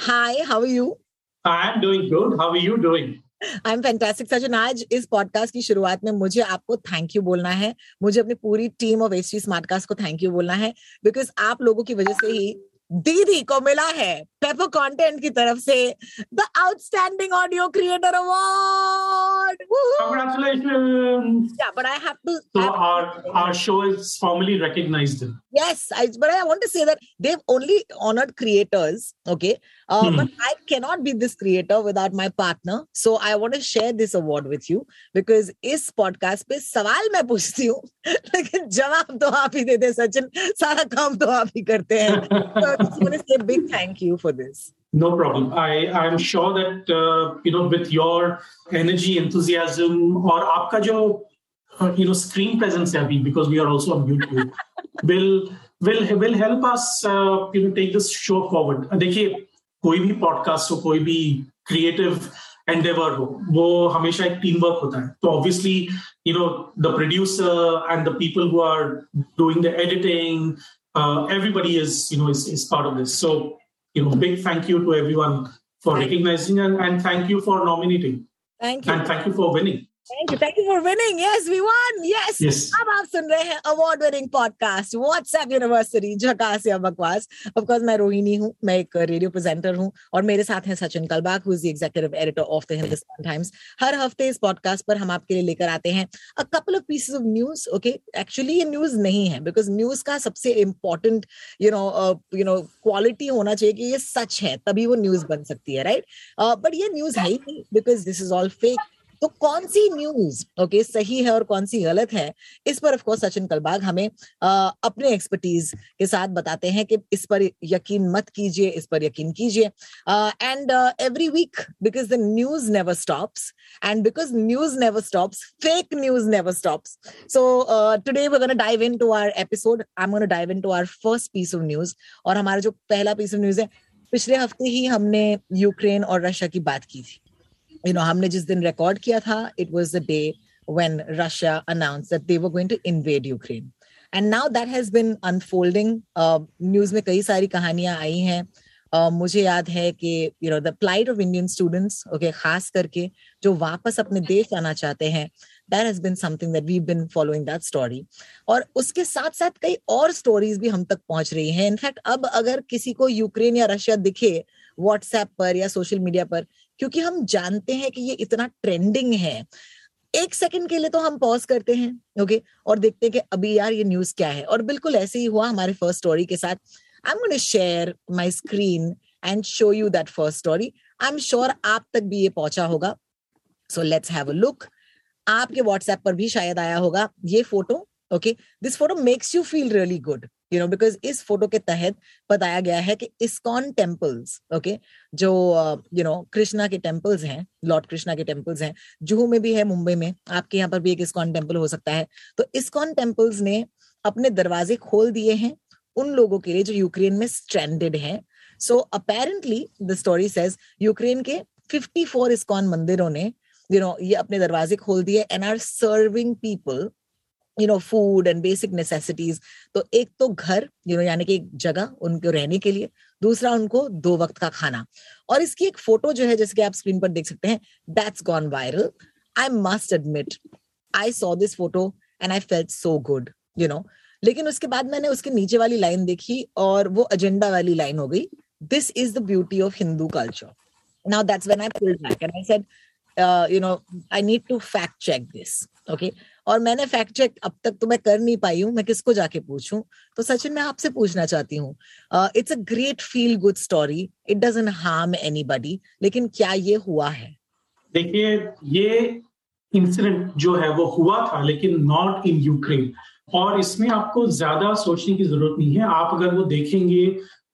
how are you I am doing good how are you doing I am fantastic Sachin आज इस podcast की शुरुआत में मुझे आपको थैंक यू बोलना है। मुझे अपनी पूरी टीम ऑफ़ एस स्मार्टकास्ट को थैंक यू बोलना है। बिकॉज़ आप लोगों की वजह से ही दीदी को मिला है पेपर कंटेंट की तरफ़ से the outstanding audio creator award yeah but I too so our our show is formally recognised yes I but I want to say that they have only honoured creators okay but I can not be this creator without my partner so I want to share this award with you because इस podcast पे सवाल मैं पूछती हूँ लेकिन जवाब तो आप ही देते दे सचिन। सारा काम तो आप ही करते हैं। तो just want to say big thank you for this. No problem. I I'm sure that uh, you know with your energy, enthusiasm, और आपका जो uh, you know screen presence है अभी because we are also on YouTube will will will help us uh, you know take this show forward. देखिए कोई भी podcast हो कोई भी क्रिएटिव एंडेवर हो वो हमेशा एक टीम वर्क होता है तो obviously you know the producer and the people who are doing the editing Uh, everybody is you know is, is part of this. So you know big thank you to everyone for recognizing and, and thank you for nominating. Thank you. and thank you for winning Thank you. Thank you for winning. Yes, we won. Yes. yes अब आप सुन रहे हैं award winning podcast WhatsApp university झकास या बकवास of course मैं रोहिणी हूँ मैं एक रेडियो प्रेजेंटर हूँ और मेरे साथ हैं Sachin Kalbag who is the executive editor of the Hindustan Times हर हफ़्ते इस पॉडकास्ट पर हम आपके लिए लेकर आते हैं a couple of pieces of news okay actually ये न्यूज़ नहीं है बिकॉज़ न्यूज़ का सबसे important you know you know quality होना चाहिए कि ये सच है तभी वो न्यूज़ बन सकती है राइट बट ये न्यूज़ है ही नहीं because this is all fake तो कौन सी न्यूज़ ओके सही है और कौन सी गलत है? इस पर ऑफ़ कोर्स सचिन कलबाग हमें अ, अपने एक्सपर्टीज के साथ बताते हैं कि इस पर यकीन मत कीजिए इस पर यकीन कीजिए। And every week because the news never stops and because news never stops fake news never stops so today we gonna dive into episode I am gonna dive into our first piece of news और हमारा जो पहला piece of news है पिछले हफ़्ते ही हमने Ukraine और Russia की बात की थी। यू नो हमने जिस दिन रिकॉर्ड किया था it was the day when Russia announce they were going to invade Ukraine and now that has been unfolding news में कई सारी कहानियाँ आई हैं। Uh, मुझे याद है कि you know the plight of Indian students okay खास करके जो वापस अपने देश आना चाहते हैं that has been something that we been following that story और उसके साथ साथ कई और स्टोरीज भी हम तक पहुँच रही हैं। इनफैक्ट अब अगर किसी को यूक्रेन या रशिया दिखे व्हाट्सएप पर या सोशल मीडिया पर क्योंकि हम जानते हैं कि ये इतना ट्रेंडिंग है। एक सेकंड के लिए तो हम पॉज करते हैं ओके और देखते हैं कि अभी यार ये न्यूज़ क्या है। और बिल्कुल ऐसे ही हुआ हमारे फ़र्स्ट स्टोरी के साथ। I am share my screen and show you that first story I am sure आप तक भी ये पहुँचा होगा। So let's have a look आपके व्हाट्सएप पर भी शायद आया होगा ये photo okay this photo makes you feel really good you know because इस फ़ोटो के तहत बताया गया है कि इस्कॉन टेम्पल्स ओके जो यू नो कृष्णा के टेम्पल्स हैं लॉर्ड कृष्णा के टेम्पल्स हैं जुहू में भी है मुंबई में आपके यहाँ पर भी एक इस्कॉन टेंपल हो सकता है। तो इस्कॉन टेम्पल्स ने अपने दरवाजे खोल दिए हैं उन लोगों के लिए जो यूक्रेन में स्ट्रैंडेड हैं। So apparently the story says Ukraine के 54 इस्कॉन मंदिरों ने यू you नो know, ये अपने दरवाजे खोल दिए and are serving people you know food and basic necessities तो एक तो घर यू नो यानी कि एक जगह उनको रहने के लिए दूसरा उनको दो वक्त का खाना। और इसकी एक फ़ोटो जो है जैसे कि आप स्क्रीन पर देख सकते हैं that's gone viral I must admit I saw this photo and I felt so good you know लेकिन उसके बाद मैंने उसके नीचे वाली लाइन देखी और वो एजेंडा वाली लाइन हो गई। This is the beauty of Hindu culture that's when i pulled back and i said uh, you know i need to fact check this okay? और मैंने फैक्ट चेक अब तक तो मैं कर नहीं पाई हूँ, मैं किसको जाके पूछूँ? तो सचिन, मैं आपसे पूछना चाहती हूँ। It's a great feel good story it doesn't harm anybody लेकिन क्या ये हुआ है? देखिए, ये इंसिडेंट जो है, वो हुआ था, लेकिन नॉट इन यूक्रेन और इसमें आपको ज़्यादा सोचने की ज़रूरत नहीं है। आप अगर वो देखेंगे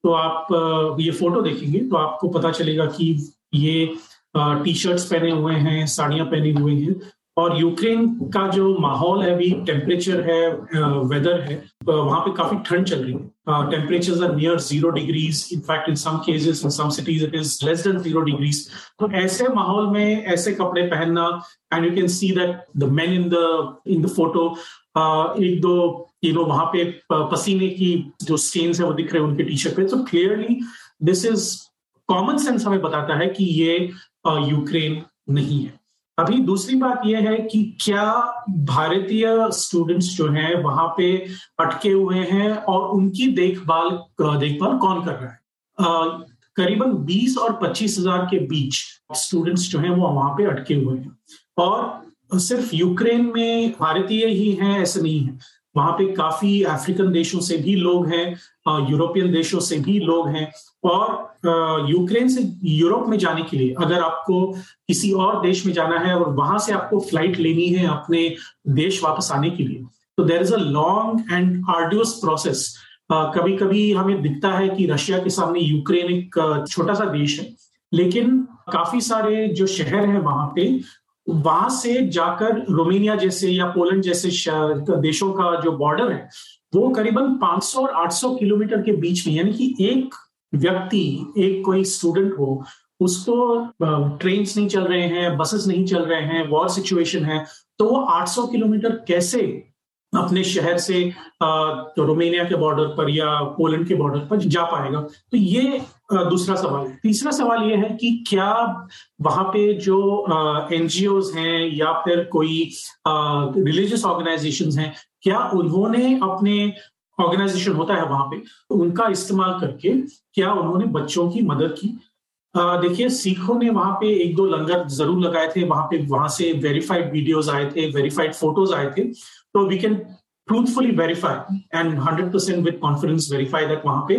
तो आप ये फ़ोटो देखेंगे तो आपको पता चलेगा कि ये टी शर्ट्स पहने हुए हैं, साड़ियाँ पहनी हुई हैं। और यूक्रेन का जो माहौल है, अभी टेम्परेचर है वेदर है वहाँ पे काफ़ी ठंड चल रही है। Temperature are near zero degrees in fact in some cases in some cities it is less than zero degrees तो ऐसे माहौल में ऐसे कपड़े पहनना and you can see that the men in the in the photo एक दो you know वहाँ पे पसीने की जो स्टेन्स है, वो दिख रहे हैं उनके टी शर्ट पे। तो clearly this is common sense हमें बताता है कि ये यूक्रेन नहीं है। अभी दूसरी बात यह है कि क्या भारतीय स्टूडेंट्स जो हैं वहाँ पे अटके हुए हैं और उनकी देखभाल देखभाल कौन कर रहा है? करीबन 20 और पच्चीस हज़ार के बीच स्टूडेंट्स जो हैं वो वहाँ पे अटके हुए हैं। और सिर्फ़ यूक्रेन में भारतीय ही हैं, ऐसे नहीं है। वहाँ पे काफ़ी अफ्रीकन देशों से भी लोग हैं यूरोपियन देशों से भी लोग हैं और यूक्रेन से यूरोप में जाने के लिए अगर आपको किसी और देश में जाना है और वहाँ से आपको फ़्लाइट लेनी है अपने देश वापस आने के लिए तो there is a long and arduous process कभी कभी हमें दिखता है कि रशिया के सामने यूक्रेन एक छोटा सा देश है, लेकिन काफ़ी सारे जो शहर हैं वहाँ पे वहाँ से जाकर रोमेनिया जैसे या पोलैंड जैसे देशों का जो बॉर्डर है, वो करीबन 500 और 800 किलोमीटर के बीच में, यानी कि एक व्यक्ति, एक कोई स्टूडेंट हो, उसको ट्रेन नहीं चल रहे हैं बसेस नहीं चल रहे हैं वॉर सिचुएशन है तो वो 800 किलोमीटर कैसे अपने शहर से तो रोमेनिया के बॉर्डर पर या पोलैंड के बॉर्डर पर जा पाएगा? तो ये दूसरा सवाल है। तीसरा सवाल ये है कि क्या वहाँ पे जो एनजीओ हैं या फिर कोई रिलीजियस ऑर्गेनाइजेशन हैं, क्या उन्होंने अपने ऑर्गेनाइजेशन होता है वहाँ पे? तो उनका इस्तेमाल करके क्या उन्होंने बच्चों की मदद की? देखिए, सिखों ने वहाँ पे एक दो लंगर ज़रूर लगाए थे, वहाँ पे, वहाँ से वेरीफाइड वीडियोस आए थे वेरीफाइड फ़ोटोज़ आए थे। तो we can truthfully verify and hundred percent with confidence verify that वहाँ पे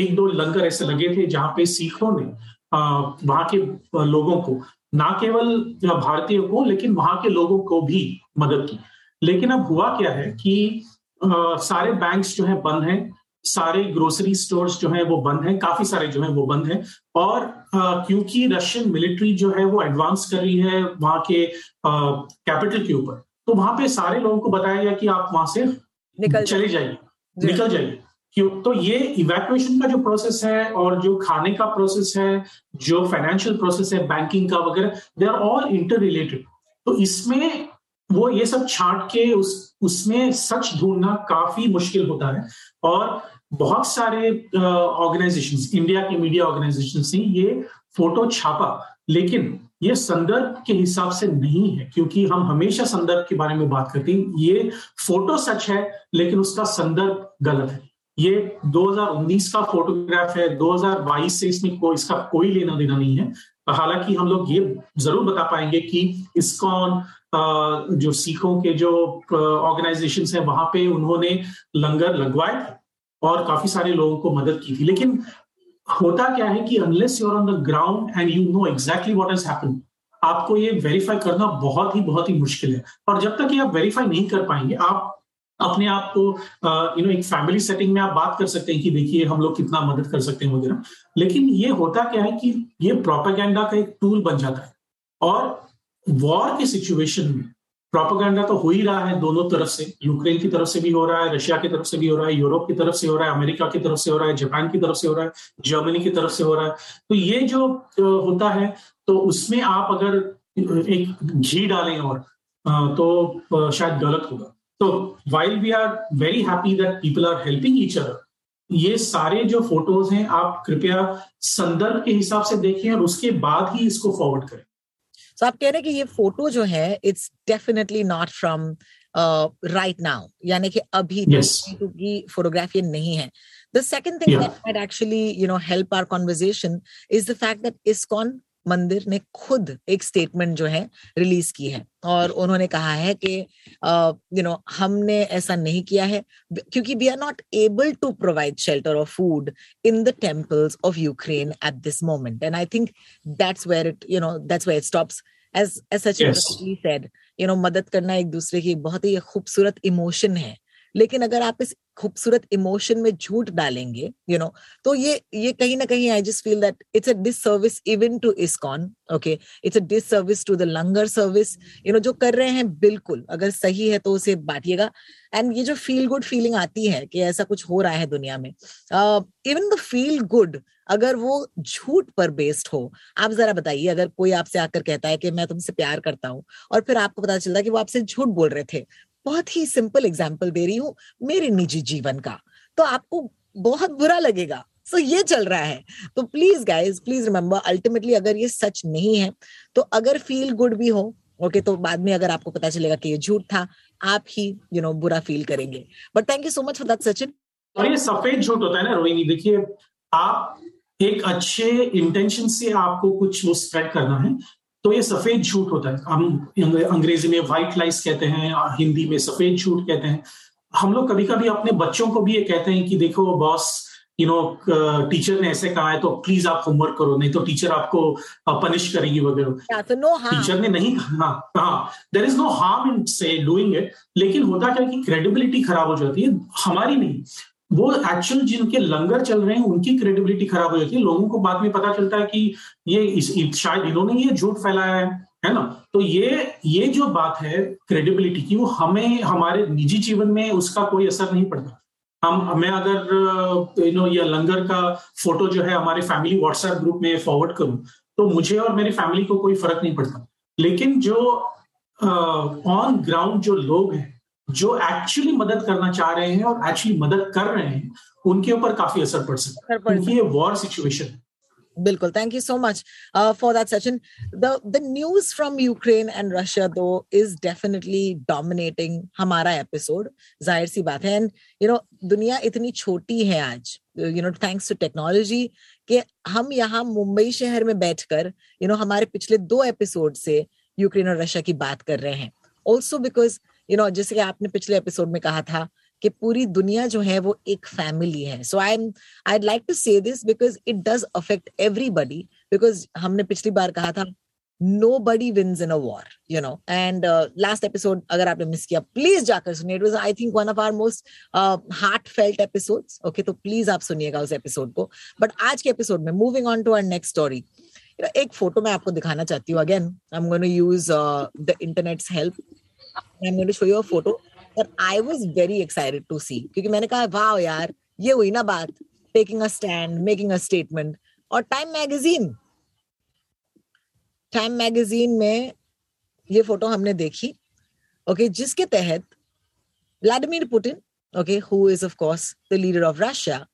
एक दो लंगर ऐसे लगे थे जहाँ पे सिखों ने वहाँ के लोगों को, ना केवल भारतीयों को लेकिन वहाँ के लोगों को भी मदद की। लेकिन अब हुआ क्या है कि सारे बैंक्स जो है बंद हैं, सारे ग्रोसरी स्टोर्स जो है वो बंद हैं, काफ़ी सारे जो है वो बंद हैं और क्योंकि रशियन मिलिट्री जो है वो एडवांस कर रही है वहाँ के कैपिटल के ऊपर। तो वहाँ पे सारे लोगों को बताया गया कि आप वहाँ से निकल चले जाइए निकल जाइए। क्यों? तो ये इवैक्यूएशन का जो प्रोसेस है और जो खाने का प्रोसेस है जो फाइनेंशियल प्रोसेस है बैंकिंग का वगैरह they are all inter related तो इसमें वो ये सब छांट के उस उसमें सच ढूंढना काफ़ी मुश्किल होता है और बहुत सारे ऑर्गेनाइजेशंस इंडिया के मीडिया ऑर्गेनाइजेशन ने ये फ़ोटो छापा। लेकिन ये संदर्भ के हिसाब से नहीं है, क्योंकि हम हमेशा संदर्भ के बारे में बात करते हैं। ये फ़ोटो सच है, लेकिन उसका संदर्भ गलत है। ये 2019 का फोटोग्राफ है 2022 से इसमें को, इसका कोई लेना देना नहीं है। हालाँकि हम लोग ये ज़रूर बता पाएँगे कि इसकॉन जो सिखों के जो ऑर्गेनाइजेशन है, वहाँ पे उन्होंने लंगर लगवाए और काफ़ी सारे लोगों को मदद की थी। लेकिन होता क्या है कि unless you're on the ground and you know exactly what is happened आपको ये वेरीफाई करना बहुत ही बहुत ही मुश्किल है। और जब तक ये आप वेरीफाई नहीं कर पाएँगे, आप अपने आप को यू नो एक फैमिली सेटिंग में आप बात कर सकते हैं कि देखिए, हम लोग कितना मदद कर सकते हैं वगैरह। लेकिन ये होता क्या है कि ये प्रोपेगेंडा का एक टूल बन जाता है। और वॉर के सिचुएशन में प्रोपोगंडा तो हो ही रहा है दोनों तरफ़ से। यूक्रेन की तरफ़ से भी हो रहा है, रशिया की तरफ़ से भी हो रहा है, यूरोप की तरफ़ से हो रहा है, अमेरिका की तरफ़ से हो रहा है, जापान की तरफ़ से हो रहा है, जर्मनी की तरफ़ से हो रहा है। तो ये जो होता है तो उसमें आप अगर एक घी डालें और तो शायद गलत होगा। तो while we are very happy that people are helping each other ये सारे जो फ़ोटोज़ हैं, आप कृपया संदर्भ के हिसाब से देखें और उसके बाद ही इसको फॉरवर्ड करें। सो आप कह रहे हैं कि ये फ़ोटो जो है it's definitely not from right now यानी कि अभी yes. की फोटोग्राफी नहीं है। The second thing that actually you know help our conversation is the fact that ISKCON मंदिर ने खुद एक स्टेटमेंट जो है रिलीज़ की है। और उन्होंने कहा है कि यू नो हमने ऐसा नहीं किया है क्योंकि we are not able to provide shelter और food in the temples of Ukraine at this moment and I think that's where it you know that's where it stops as as such said you know मदद करना एक दूसरे की बहुत ही खूबसूरत emotion है। लेकिन अगर आप इस खूबसूरत इमोशन में झूठ डालेंगे यू नो तो ये ये कहीं ना कहीं I just feel that it's a disservice even to ISKCON okay it's a disservice to the langar service you know जो कर रहे हैं बिल्कुल, अगर सही है तो उसे बांटिएगा। एंड ये जो फील गुड फीलिंग आती है कि ऐसा कुछ हो रहा है दुनिया में इवन द फील गुड अगर वो झूठ पर बेस्ड हो, आप जरा बताइए, अगर कोई आपसे आकर कहता है कि मैं तुमसे प्यार करता हूँ, और फिर आपको पता चलता है कि वो आपसे झूठ बोल रहे थे बहुत ही सिंपल एग्ज़ाम्पल दे रही हूँ मेरे निजी जीवन का। तो आपको बहुत बुरा लगेगा। सो so, ये चल रहा है। तो please guys please remember ultimately अगर ये सच नहीं है तो अगर फील गुड भी हो ओके okay, तो बाद में अगर आपको पता चलेगा कि ये झूठ था आप ही यू you नो know, बुरा फील करेंगे। But thank you so much for that Sachin और ये सफ़ेद झूठ होता है ना रोहिणी देखिए आप एक अच्छे इंटेंशन से आपको कुछ वो स्प्रेड करना है तो ये सफ़ेद झूठ होता है। हम अंग्रेज़ी में व्हाइट लाइस कहते हैं हिंदी में सफ़ेद झूठ कहते हैं। हम लोग कभी कभी अपने बच्चों को भी ये कहते हैं कि देखो बॉस यू नो टीचर ने ऐसे कहा है तो प्लीज़ आप होमवर्क करो नहीं तो टीचर आपको पनिश करेगी वगैरह। टीचर ने नहीं कहा हाँ there is no harm in say doing it लेकिन होता क्या कि क्रेडिबिलिटी खराब हो जाती है हमारी नहीं। वो एक्चुअल जिनके लंगर चल रहे हैं उनकी क्रेडिबिलिटी खराब हो जाती है। लोगों को बाद में पता चलता है कि ये इस, शायद इन्होंने ये झूठ फैलाया है है ना? तो ये ये जो बात है क्रेडिबिलिटी की वो हमें हमारे निजी जीवन में उसका कोई असर नहीं पड़ता। हम मैं अगर यू नो ये लंगर का फ़ोटो जो है हमारे फैमिली व्हाट्सएप ग्रुप में फॉरवर्ड करूँ तो मुझे और मेरी फैमिली को कोई फ़र्क नहीं पड़ता। लेकिन जो ऑन ग्राउंड जो लोग हैं जो एक्चुअली मदद करना चाह रहे हैं और एक्चुअली मदद कर रहे हैं उनके ऊपर काफ़ी असर पड़ सकता है क्योंकि ये वॉर सिचुएशन है Bilkul. Thank you so much uh, for that, Sachin. The the news from Ukraine and Russia, though, is definitely dominating हमारा episode. ज़ाहिर सी बात है एंड यू नो दुनिया इतनी छोटी है आज you know thanks to technology कि हम यहाँ मुंबई शहर में बैठकर यू नो हमारे पिछले दो एपिसोड से यूक्रेन और रशिया की बात कर रहे हैं ऑल्सो बिकॉज़ यू नो जैसे कि आपने पिछले एपिसोड में कहा था कि पूरी दुनिया जो है वो एक फैमिली है। So I am I like to say this because it does affect everybody because हमने पिछली बार कहा था nobody wins in a war you know and last episode अगर आपने मिस किया प्लीज़ जाकर सुनिए। It was I think one of our most heartfelt episode okay तो प्लीज़ आप सुनिएगा उस एपिसोड को। बट आज के एपिसोड में moving on to our next story एक फ़ोटो मैं आपको दिखाना चाहती हूँ। Again I am to use the internet's help Photo that I was very excited to see. क्योंकि मैंने कहा वाह यार ये हुई ना बात taking a stand making a statement और टाइम मैगजीन टाइम मैगजीन में ये फ़ोटो हमने देखी। ओके okay, जिसके तहत Vladimir Putin okay who is of course the leader of Russia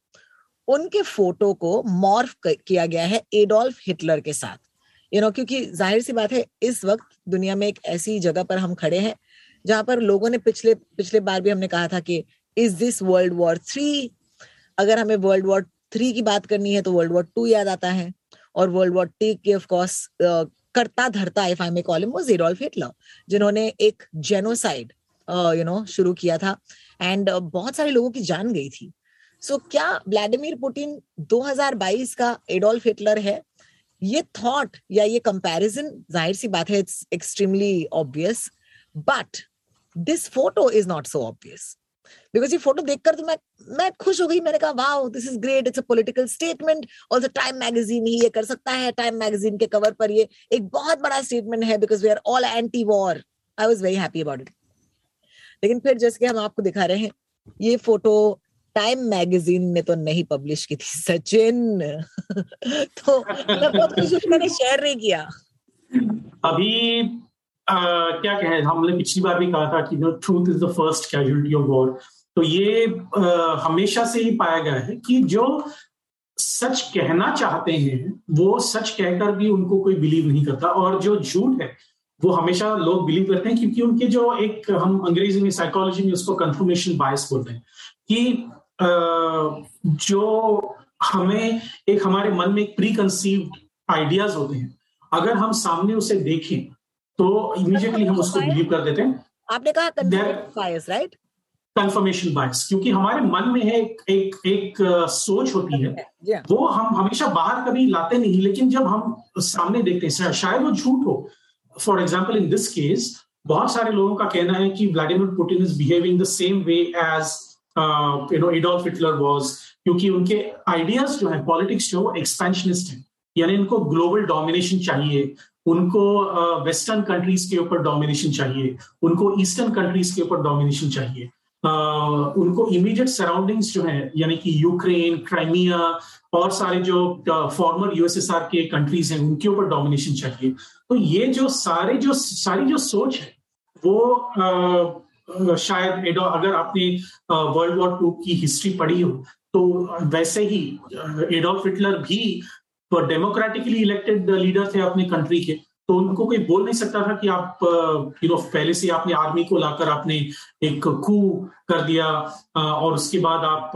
उनके फ़ोटो को मॉर्फ किया गया है एडोल्फ हिटलर के साथ। यू you नो know, क्योंकि ज़ाहिर सी बात है इस वक्त दुनिया में एक ऐसी जगह पर हम खड़े हैं जहाँ पर लोगों ने पिछले पिछले बार भी हमने कहा था कि is this world war three अगर हमें वर्ल्ड वॉर थ्री की बात करनी है तो वर्ल्ड वॉर टू याद आता है। और वर्ल्ड वॉर टी के ऑफ़ कोर्स करता धरता if I may call him was Hitler जिन्होंने एक जेनोसाइड यू नो शुरू किया था। एंड uh, बहुत सारे लोगों की जान गई थी। सो so, क्या व्लादिमीर पुतिन 2022 का एडोल्फ हिटलर है? ये थॉट या ये कंपैरिजन ज़ाहिर सी बात है it's extremely obvious but this photo is not so obvious because ये फ़ोटो देखकर तो मैं मैं खुश हो गई। मैंने कहा, wow this is great it's a political statement also Time magazine ही ये कर सकता है। टाइम मैगजीन के कवर पर ये एक बहुत बड़ा स्टेटमेंट है because we are all anti war I was very happy about it लेकिन फिर जैसे कि हम आपको दिखा रहे हैं, ये फ़ोटो टाइम मैगजीन ने तो नहीं पब्लिश की थी, सचिन। तो मैं बहुत खुश मैंने शेयर नहीं किया। अभी क्या कहें हमने पिछली बार भी कहा था कि truth is the first casualty of war तो ये आ, हमेशा से ही पाया गया है कि जो सच कहना चाहते हैं वो सच कहकर भी उनको कोई बिलीव नहीं करता और जो झूठ है वो हमेशा लोग बिलीव करते हैं क्योंकि उनके जो एक हम अंग्रेज़ी में साइकोलॉजी में उसको कंफर्मेशन बायस बोलते हैं कि जो हमें एक हमारे मन में प्री कंसीव्ड आइडियाज़ होते हैं अगर हम सामने उसे देखें तो इमीडिएटली हम उसको बिलीव कर देते हैं। आपने कहा राइट कंफर्मेशन बायस क्योंकि हमारे मन में है एक एक, एक सोच होती है। वो हम हमेशा बाहर कभी लाते नहीं लेकिन जब हम सामने देखते हैं शायद वो झूठ हो। For example in this case बहुत सारे लोगों का कहना है कि Vladimir Putin is behaving the same way as you know Adolf Hitler was क्योंकि उनके आइडियाज़ जो है पॉलिटिक्स जो है एक्सपेंशनिस्ट है। यानी इनको ग्लोबल डोमिनेशन चाहिए। उनको वेस्टर्न कंट्रीज़ के ऊपर डोमिनेशन चाहिए, उनको ईस्टर्न कंट्रीज़ के ऊपर डोमिनेशन चाहिए। उनको इमीडिएट सराउंडिंग्स जो है, यानी कि यूक्रेन क्राइमिया और सारे जो फॉर्मर यूएसएसआर के कंट्रीज़ हैं, उनके ऊपर डोमिनेशन चाहिए। तो ये जो सारे जो, सारी जो सोच है, वो शायद अगर आपने वर्ल्ड वॉर टू की हिस्ट्री पढ़ी हो तो वैसे ही एडोल्फ हिटलर भी डेमोक्रेटिकली इलेक्टेड लीडर थे अपने कंट्री के। तो उनको कोई बोल नहीं सकता था कि आप यू नो पहले से आपने आर्मी को लाकर आपने एक कू कर दिया और उसके बाद आप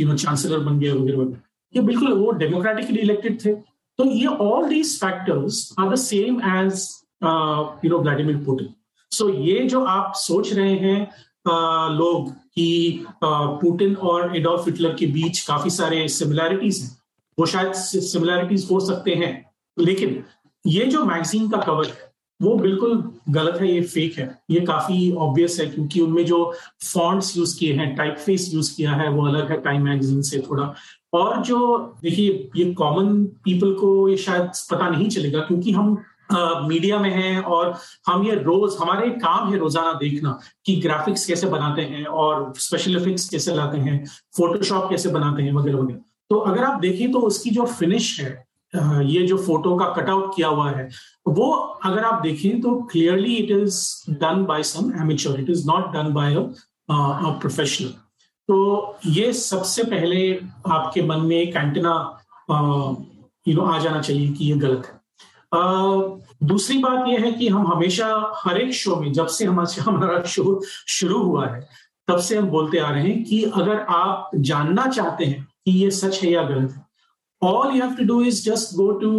यू नो चांसलर बन गए वगैरह ये बिल्कुल वो डेमोक्रेटिकली इलेक्टेड थे। तो ये all these factors are the same as you know Vladimir Putin so ये जो आप सोच रहे हैं uh, लोग कि पुटिन uh, और एडोल्फ हिटलर के बीच काफ़ी सारे सिमिलैरिटीज हैं। वो शायद सिमिलैरिटीज हो सकते हैं। लेकिन ये जो मैगजीन का कवर है, वो बिल्कुल गलत है, ये फेक है। ये काफ़ी ऑब्वियस है क्योंकि उनमें जो फॉन्ट्स यूज़ किए हैं टाइप फेस यूज़ किया है, वो अलग है टाइम मैगजीन से थोड़ा। और जो, देखिए, ये कॉमन पीपल को ये शायद पता नहीं चलेगा क्योंकि हम मीडिया में हैं और हम ये रोज, हमारे काम है रोज़ाना देखना कि ग्राफिक्स कैसे बनाते हैं और स्पेशल इफेक्ट्स कैसे लाते हैं फोटोशॉप कैसे बनाते हैं, वगैरह वगैरह। तो अगर आप देखें तो उसकी जो फिनिश है ये जो फ़ोटो का कटआउट किया हुआ है, वो अगर आप देखें तो clearly it is done by some amateur it is not done by a professional तो ये सबसे पहले आपके मन में एक एंटेना यू नो आ जाना चाहिए कि ये गलत है। दूसरी बात यह है कि हम हमेशा हर एक शो में, जब से हमारा हमारा शो शुरू हुआ है, तब से हम बोलते आ रहे हैं कि अगर आप जानना चाहते हैं कि ये सच है या गलत है। All you have to do is just go to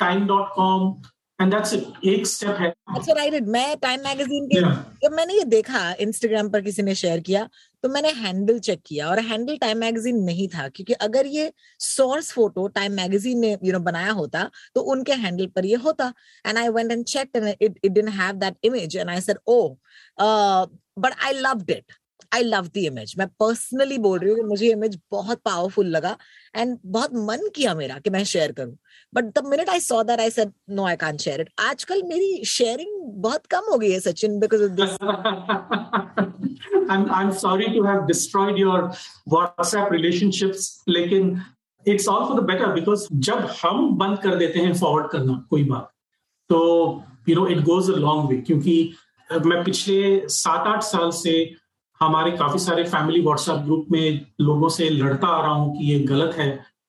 Time dot com and that's it एक स्टेप है। अच्छा राइट मैं टाइम मैगजीन के जब मैंने ये देखा इंस्टाग्राम पर किसी ने शेयर किया तो मैंने हैंडल चेक किया और हैंडल टाइम मैगजीन नहीं था क्योंकि अगर ये सोर्स फ़ोटो टाइम मैगजीन ने यू you नो know, बनाया होता तो उनके हैंडल पर ये होता। And I went and check and it it didn't have that image and I said oh but I loved it I love the image मैं personally बोल रही हूँ मुझे इमेज बहुत पावरफुल लगा एंड बहुत मन किया मेरा कि मैं शेयर करूँ। But the minute I saw that I said no I can't share it आजकल मेरी शेयरिंग बहुत कम हो गई है Sachin because of this I'm I'm sorry to have destroyed your WhatsApp relationships, लेकिन it's all for the better because जब हम बंद कर देते हैं फॉरवर्ड करना, कोई बात। तो you know it goes a long way क्योंकि मैं पिछले सात आठ साल से हमारे काफ़ी सारे फैमिली व्हाट्सएप ग्रुप में लोगों से लड़ता आ रहा हूँ कि ये गलत है,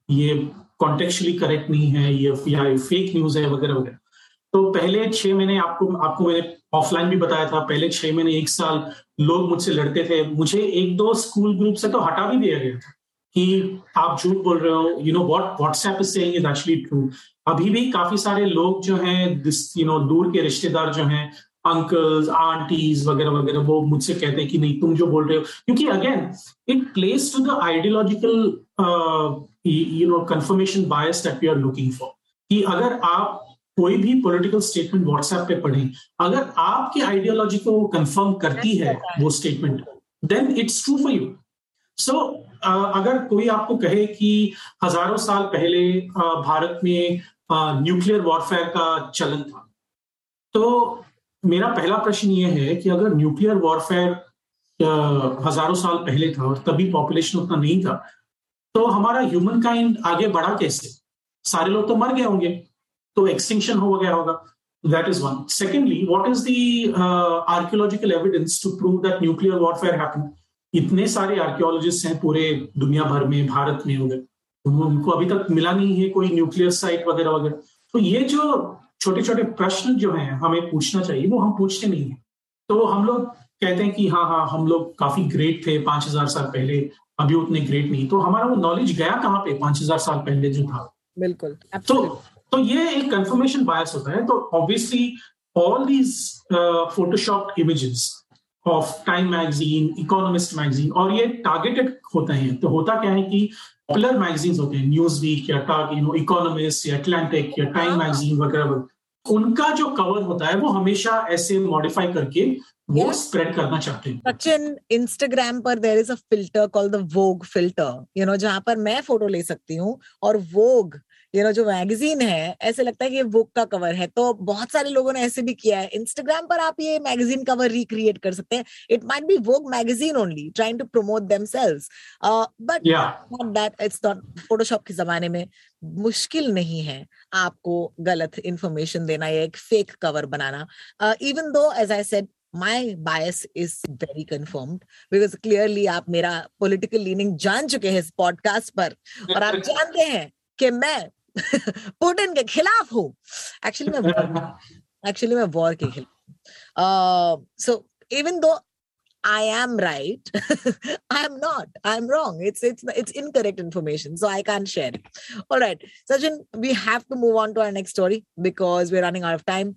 ये कॉन्टेक्चुअली करेक्ट नहीं है, ये या फेक न्यूज़ है वगैरह वगैरह। तो पहले छह महीने आपको आपको मैंने ऑफलाइन भी बताया था, पहले छह महीने, एक साल लोग मुझसे लड़ते थे। मुझे एक दो स्कूल ग्रुप से तो हटा भी दिया गया था कि आप झूठ बोल रहे हो you know what WhatsApp actually true अभी भी काफ़ी सारे लोग जो हैं यू नो दूर के रिश्तेदार जो हैं अंकल्स आंटीज वगैरह वगैरह वो मुझसे कहते हैं कि नहीं तुम जो बोल रहे हो। क्योंकि again it plays to the ideological you know confirmation bias that we are looking for कि अगर आप कोई भी पॉलिटिकल स्टेटमेंट व्हाट्सएप पे पढ़ें अगर आपकी आइडियोलॉजी को कंफर्म करती है वो statement then it's true for you so अगर कोई आपको कहे कि हज़ारों साल पहले uh, भारत में न्यूक्लियर uh, वॉरफेयर का चलन था तो मेरा पहला प्रश्न ये है कि अगर न्यूक्लियर वॉरफेयर हज़ारों साल पहले था और तभी पॉपुलेशन उतना नहीं था तो हमारा ह्यूमन काइंड आगे बढ़ा कैसे? सारे लोग तो मर गए होंगे तो एक्सटिंक्शन हो गया होगा। That is one secondly what is the archaeological evidence to prove that nuclear warfare happen इतने सारे आर्कियोलॉजिस्ट हैं पूरे दुनिया भर में, भारत में हो गए। उनको अभी तक मिला नहीं है कोई न्यूक्लियर साइट वगैरह वगैरह। तो ये जो छोटे छोटे प्रश्न जो हैं हमें पूछना चाहिए वो हम पूछते नहीं है। तो हम लोग कहते हैं कि हाँ हाँ हम लोग काफ़ी ग्रेट थे पाँच हज़ार साल पहले अभी उतने ग्रेट नहीं। तो हमारा वो नॉलेज गया कहाँ पे पाँच हज़ार साल पहले जो था? बिल्कुल तो तो ये एक कंफर्मेशन बायस होता है। तो obviously all these photoshop images of Time magazine Economist magazine और ये टारगेटेड होते हैं। तो होता क्या है कि पॉपुलर मैगजीन होते हैं न्यूज़ वीक या टाग यू नो इकोनॉमिस्ट या अटलांटिक या टाइम मैगजीन वगैरह। उनका जो कवर होता है वो हमेशा ऐसे मॉडिफाई करके वो स्प्रेड करना चाहते हैं। सचिन इंस्टाग्राम पर there is a filter call the Vogue filter you know जहाँ पर मैं फ़ोटो ले सकती हूँ और वोग यू नो जो मैगजीन है ऐसे लगता है कि ये बुक का कवर है। तो बहुत सारे लोगों ने ऐसे भी किया है। इंस्टाग्राम पर आप ये मैगजीन कवर रिक्रिएट कर सकते हैं। It might be Vogue magazine only trying to promote them but not that it's not photoshop के जमाने में मुश्किल नहीं है आपको गलत इंफॉर्मेशन देना या एक fake cover banana. Even though as I said my bias is very confirmed because clearly आप मेरा political leaning जान चुके हैं इस podcast पर। और आप जानते हैं कि मैं पुटिन के खिलाफ हूँ। एक्चुअली मैं एक्चुअली मैं वॉर के खिलाफ so even though I am right I am not I am wrong it's it's it's incorrect information so I can share all right Sachin we have to move on to our next story because we are running out of time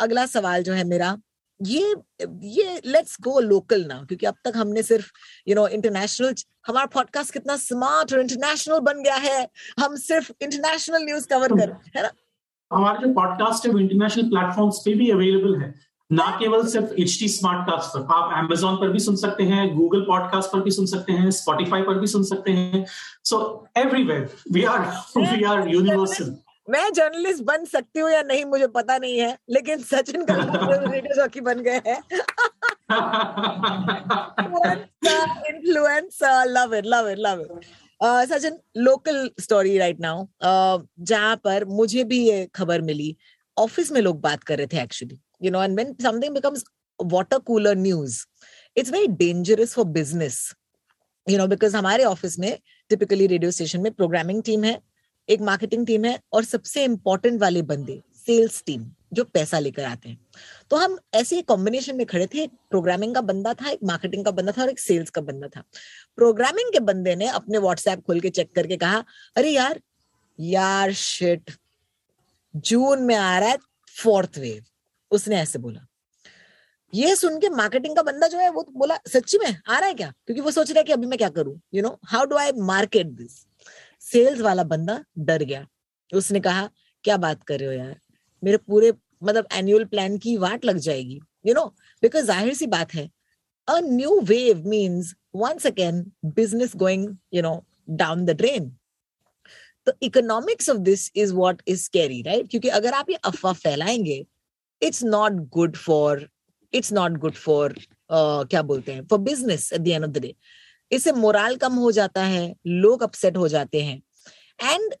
अगला सवाल जो है मेरा ये ये let's go local ना क्योंकि अब तक हमने सिर्फ़ यू नो इंटरनेशनल हमारा पॉडकास्ट कितना स्मार्ट और इंटरनेशनल बन गया है। हम सिर्फ़ इंटरनेशनल न्यूज़ कवर कर है ना? हमारा जो पॉडकास्ट है वो इंटरनेशनल प्लेटफॉर्म्स पे भी अवेलेबल है। ना केवल सिर्फ़ एच टी स्मार्ट कास्ट पर आप एमेजोन पर भी सुन सकते हैं गूगल पॉडकास्ट पर भी सुन सकते हैं स्पॉटिफाई पर भी सुन सकते हैं। So everywhere we are we are universal मैं जर्नलिस्ट बन सकती हूँ या नहीं, मुझे पता नहीं है, लेकिन सचिन का रेडियो जॉकी बन गए हैं। Influence love it love it love it Sachin local story right now जहाँ पर मुझे भी ये खबर मिली। ऑफ़िस में लोग बात कर रहे थे actually you know and when something becomes water cooler news it's very dangerous for business you know because हमारे ऑफ़िस में टिपिकली रेडियो स्टेशन में प्रोग्रामिंग टीम है। एक मार्केटिंग टीम है और सबसे इंपॉर्टेंट वाले बंदे सेल्स टीम जो पैसा लेकर आते हैं। तो हम ऐसे कॉम्बिनेशन में खड़े थे। प्रोग्रामिंग का बंदा था, एक मार्केटिंग का बंदा था और एक सेल्स का बंदा था। प्रोग्रामिंग के बंदे ने अपने व्हाट्सएप खोल के चेक करके कहा, अरे यार यार शिट जून में आ रहा है फोर्थ वेव उसने ऐसे बोला। ये सुन के मार्केटिंग का बंदा जो है, वो बोला, सच्ची में, आ रहा है क्या? क्योंकि वो सोच रहा है कि अभी मैं क्या करूँ? You know how do I market this sales वाला बंदा डर गया। उसने कहा, क्या बात कर रहे हो यार? मेरे पूरे मतलब एनुअल प्लान की वाट लग जाएगी यू नो बिकॉज़ ज़ाहिर सी बात है a new wave means once again business going you know down the drain तो economics of this is what is carry right क्योंकि अगर आप ये अफवाह फैलाएँगे it's not good for it's not good for क्या बोलते हैं for business at the end of the day इससे मोराल कम हो जाता है, लोग अपसेट हो जाते हैं। And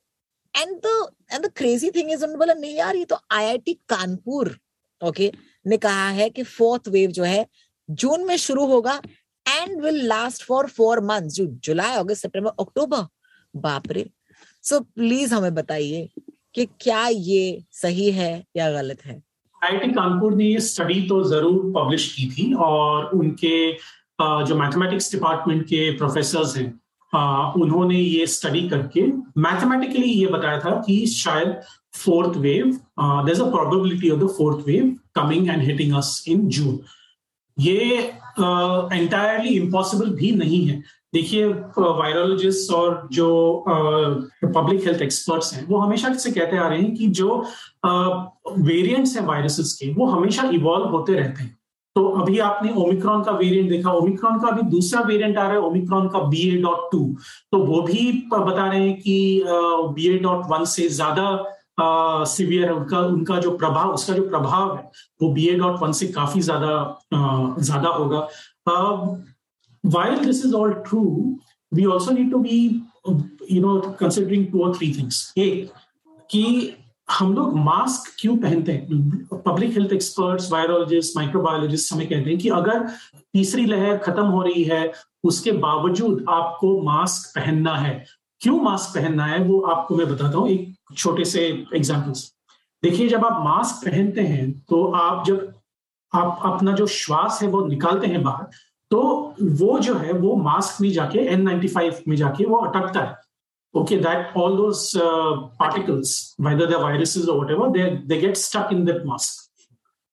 and and the crazy thing is बोला, नहीं यार, ये तो आईआईटी कानपुर ओके ने कहा है कि फोर्थ वेव जो है, जून में शुरू होगा and will last for four months June, जुलाई, अगस्त, सितंबर, अक्टूबर। बाप रे। सो प्लीज़ हमें बताइए कि क्या ये सही है या गलत है? आईआईटी कानपुर ने ये स्टडी तो ज़रूर पब्लिश की थी और उनके जो मैथमेटिक्स डिपार्टमेंट के प्रोफेसर हैं उन्होंने ये स्टडी करके मैथमेटिकली ये बताया था कि शायद fourth wave there a probability of the fourth wave coming and hitting us in June ये एंटायरली uh, इम्पॉसिबल भी नहीं है। देखिए वायरोलॉजिस्ट और जो पब्लिक हेल्थ एक्सपर्ट्स हैं वो हमेशा से कहते आ रहे हैं कि जो वेरिएंट्स हैं वायरसेस के वो हमेशा इवॉल्व होते रहते हैं। तो अभी आपने ओमिक्रॉन का वेरिएंट देखा। ओमिक्रॉन का अभी दूसरा वेरिएंट आ रहा है ओमिक्रॉन का बी ए डॉट टू तो वो भी बता रहे हैं कि बी ए डॉट वन से ज़्यादा सिवियर है। उनका उनका जो प्रभाव, उसका जो प्रभाव है, वो बी ए डॉट वन से काफ़ी ज़्यादा ज़्यादा होगा। While this is all true we also need to be you know considering two और थ्री थिंग्स एक, कि हम लोग मास्क क्यों पहनते हैं? Public health experts, virologist, microbiologist हमें कहते हैं कि अगर तीसरी लहर खत्म हो रही है, उसके बावजूद आपको मास्क पहनना है। क्यों मास्क पहनना है? वो आपको मैं बताता हूँ एक छोटे से एग्जाम्पल्स देखिए, जब आप मास्क पहनते हैं तो आप जब आप अपना जो श्वास है वो निकालते हैं बाहर तो वो जो है, वो मास्क में जाके एन नाइन्टी फाइव में जाके वो अटकता है। okay that all those uh, particles whether they're viruses or whatever they they get stuck in that mask.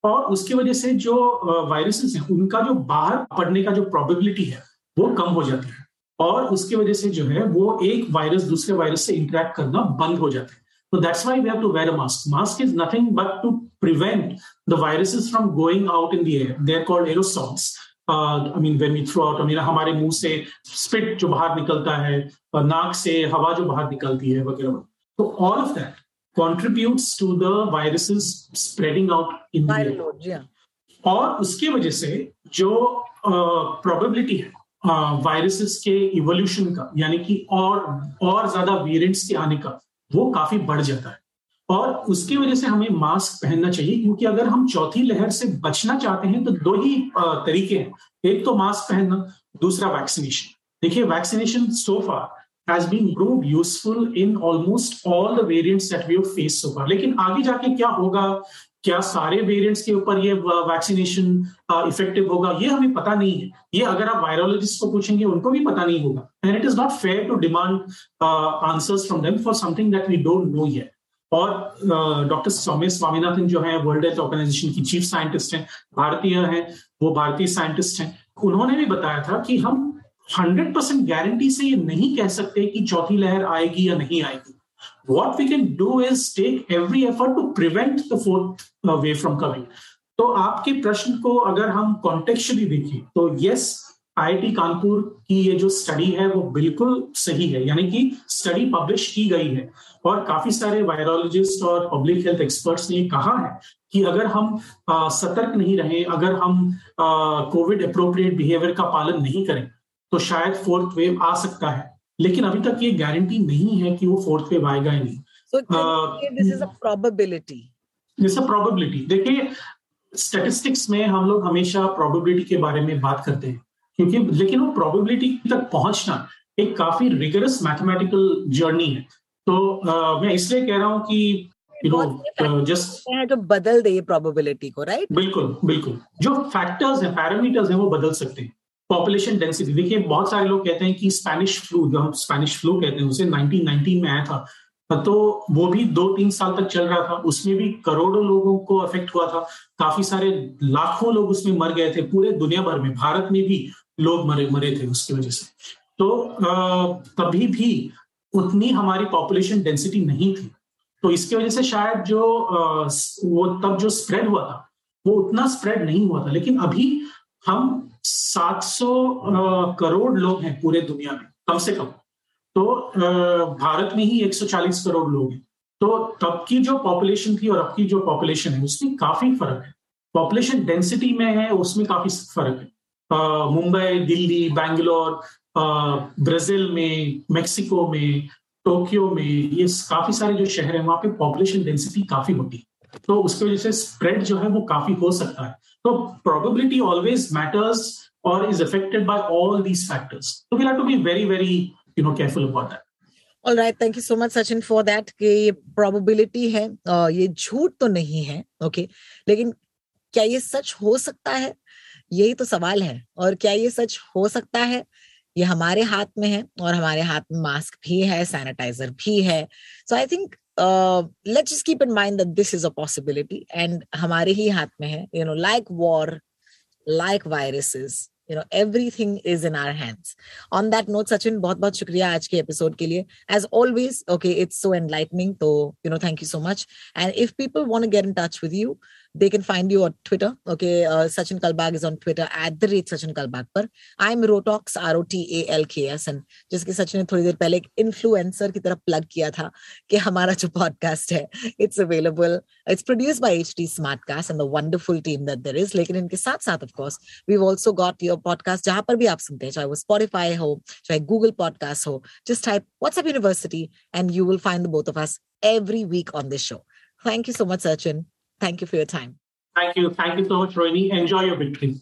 और उसकी वजह से जो uh, वायरसेस हैं उनका जो बाहर पड़ने का जो प्रोबेबिलिटी है वो कम हो जाती है। और उसकी वजह से जो है वो एक वायरस दूसरे वायरस से इंटरेक्ट करना बंद हो जाते हैं। तो that's why we have to wear a mask mask is nothing but to prevent the viruses from going out in there called aerosols I mean when we through out I mean हमारे मुँह से spit जो बाहर निकलता है नाक से हवा जो बाहर निकलती है वगैरह तो all of that contribute to the viruses spreading out in और उसके वजह से जो प्रॉबिलिटी uh, है वायरसेस uh, के इवोल्यूशन का यानी कि और और ज़्यादा वेरियंट्स के आने का वो काफ़ी बढ़ जाता है। और उसकी वजह से हमें मास्क पहनना चाहिए, क्योंकि अगर हम चौथी लहर से बचना चाहते हैं तो दो ही तरीके हैं। एक तो मास्क पहनना, दूसरा वैक्सीनेशन देखिए vaccination so far has been proved useful in almost all the variants that we have faced so far. लेकिन आगे जाके क्या होगा? क्या सारे वेरिएंट्स के ऊपर ये वैक्सीनेशन इफ़ेक्टिव होगा? ये हमें पता नहीं है। ये अगर आप वायरोलॉजिस्ट को पूछेंगे, उनको भी पता नहीं होगा। And it is not fair to demand answers from them for something that we don't know yet और डॉक्टर सौम्य स्वामीनाथन जो है, वर्ल्ड हेल्थ ऑर्गेनाइजेशन की चीफ साइंटिस्ट हैं, भारतीय हैं, वो भारतीय साइंटिस्ट हैं। उन्होंने भी बताया था कि हम हंड्रेड परसेंट गारंटी से ये नहीं कह सकते कि चौथी लहर आएगी या नहीं आएगी। What we can do is take every effort to prevent the fourth wave from coming. तो आपके प्रश्न को अगर हम कॉन्टेक्चुअली देखें तो यस आईआईटी कानपुर की ये जो स्टडी है, वो बिल्कुल सही है। यानी कि स्टडी पब्लिश की गई है। और काफ़ी सारे वायरोलॉजिस्ट और पब्लिक हेल्थ एक्सपर्ट्स ने कहा है कि अगर हम आ, सतर्क नहीं रहे अगर हम कोविड अप्रोप्रिएट बिहेवियर का पालन नहीं करें तो शायद फोर्थ वेव आ सकता है। लेकिन अभी तक ये गारंटी नहीं है कि वो फोर्थ वेव आएगा ही नहीं। This is a probability this a probability देखिए स्टेटिस्टिक्स में हम लोग हमेशा प्रोबेबिलिटी के बारे में बात करते हैं क्योंकि लेकिन वो प्रोबेबिलिटी तक पहुँचना एक काफ़ी रिगरस मैथमेटिकल जर्नी है। तो uh, मैं इसलिए कह रहा हूँ कि यू नो जस्ट जो बदल दे प्रोबेबिलिटी को राइट बिल्कुल बिल्कुल। जो फैक्टर्स हैं पैरामीटर्स हैं वो बदल सकते हैं। पॉपुलेशन डेंसिटी देखिए बहुत सारे लोग कहते हैं कि स्पेनिश फ्लू जो हम स्पेनिश फ्लू कहते हैं उसे 1919 में आया था। तो वो भी दो तीन साल तक चल रहा था। उसमें भी करोड़ों लोगों को अफेक्ट हुआ था। काफ़ी सारे लाखों लोग उसमें मर गए थे पूरे दुनिया भर में। भारत में भी लोग मरे मरे थे उसकी वजह से। तो तभी भी उतनी हमारी पॉपुलेशन डेंसिटी नहीं थी। तो इसकी वजह से शायद जो वो तब जो स्प्रेड हुआ था, वो उतना स्प्रेड नहीं हुआ था। लेकिन अभी हम 700 करोड़ लोग हैं पूरे दुनिया में, कम से कम। तो भारत में ही 140 करोड़ लोग हैं। तो तब की जो पॉपुलेशन थी और अब की जो पॉपुलेशन है, उसमें काफ़ी फ़र्क है। पॉपुलेशन डेंसिटी में है, उसमें काफ़ी फ़र्क है। मुंबई, दिल्ली, बैंगलोर ब्राज़ील में, मेक्सिको में, टोक्यो में, ये काफ़ी सारे जो शहर है, वहाँ पे पॉपुलेशन डेंसिटी काफ़ी होती है। तो उसके वजह से स्प्रेड जो है वो काफ़ी हो सकता है। तो प्रोबेबिलिटी ऑलवेज मैटर्स और is affected by all these factors तो we to be very very you know careful about that thank you so much Sachin for that कि ये प्रोबेबिलिटी है ये झूठ तो नहीं है ओके okay? लेकिन क्या ये सच हो सकता है? यही तो सवाल है। और क्या ये सच हो सकता है? ये हमारे हाथ में है और हमारे हाथ में मास्क भी है, सैनिटाइजर भी है। So I think let's just keep in mind that this is a possibility and हमारे ही हाथ में है। You know like war like viruses you know everything is in our hands on that note sachin bahut bahut shukriya aaj ke episode ke liye as always okay it's so enlightening so you know thank you so much and if people want to get in touch with you they can find you on Twitter. Okay, uh, Sachin Kalbag is on Twitter at the rate Sachin Kalbag पर. I'm Rotox R O T A L K S and जिसके सचिन ने थोड़ी देर पहले एक influencer की तरफ plug किया था कि हमारा जो पॉडकास्ट है it's available it's produced by HT Smartcast and the wonderful team that there is लेकिन इनके साथ साथ of course we have also got your podcast जहां पर भी आप सुनते हैं चाहे वो स्पॉटिफाई हो चाहे गूगल पॉडकास्ट हो just type WhatsApp university and you will find the both of us every week on this show. Thank you so much, Sachin. Thank you for your time. Thank you. Thank you so much, Rohini. Enjoy your victory.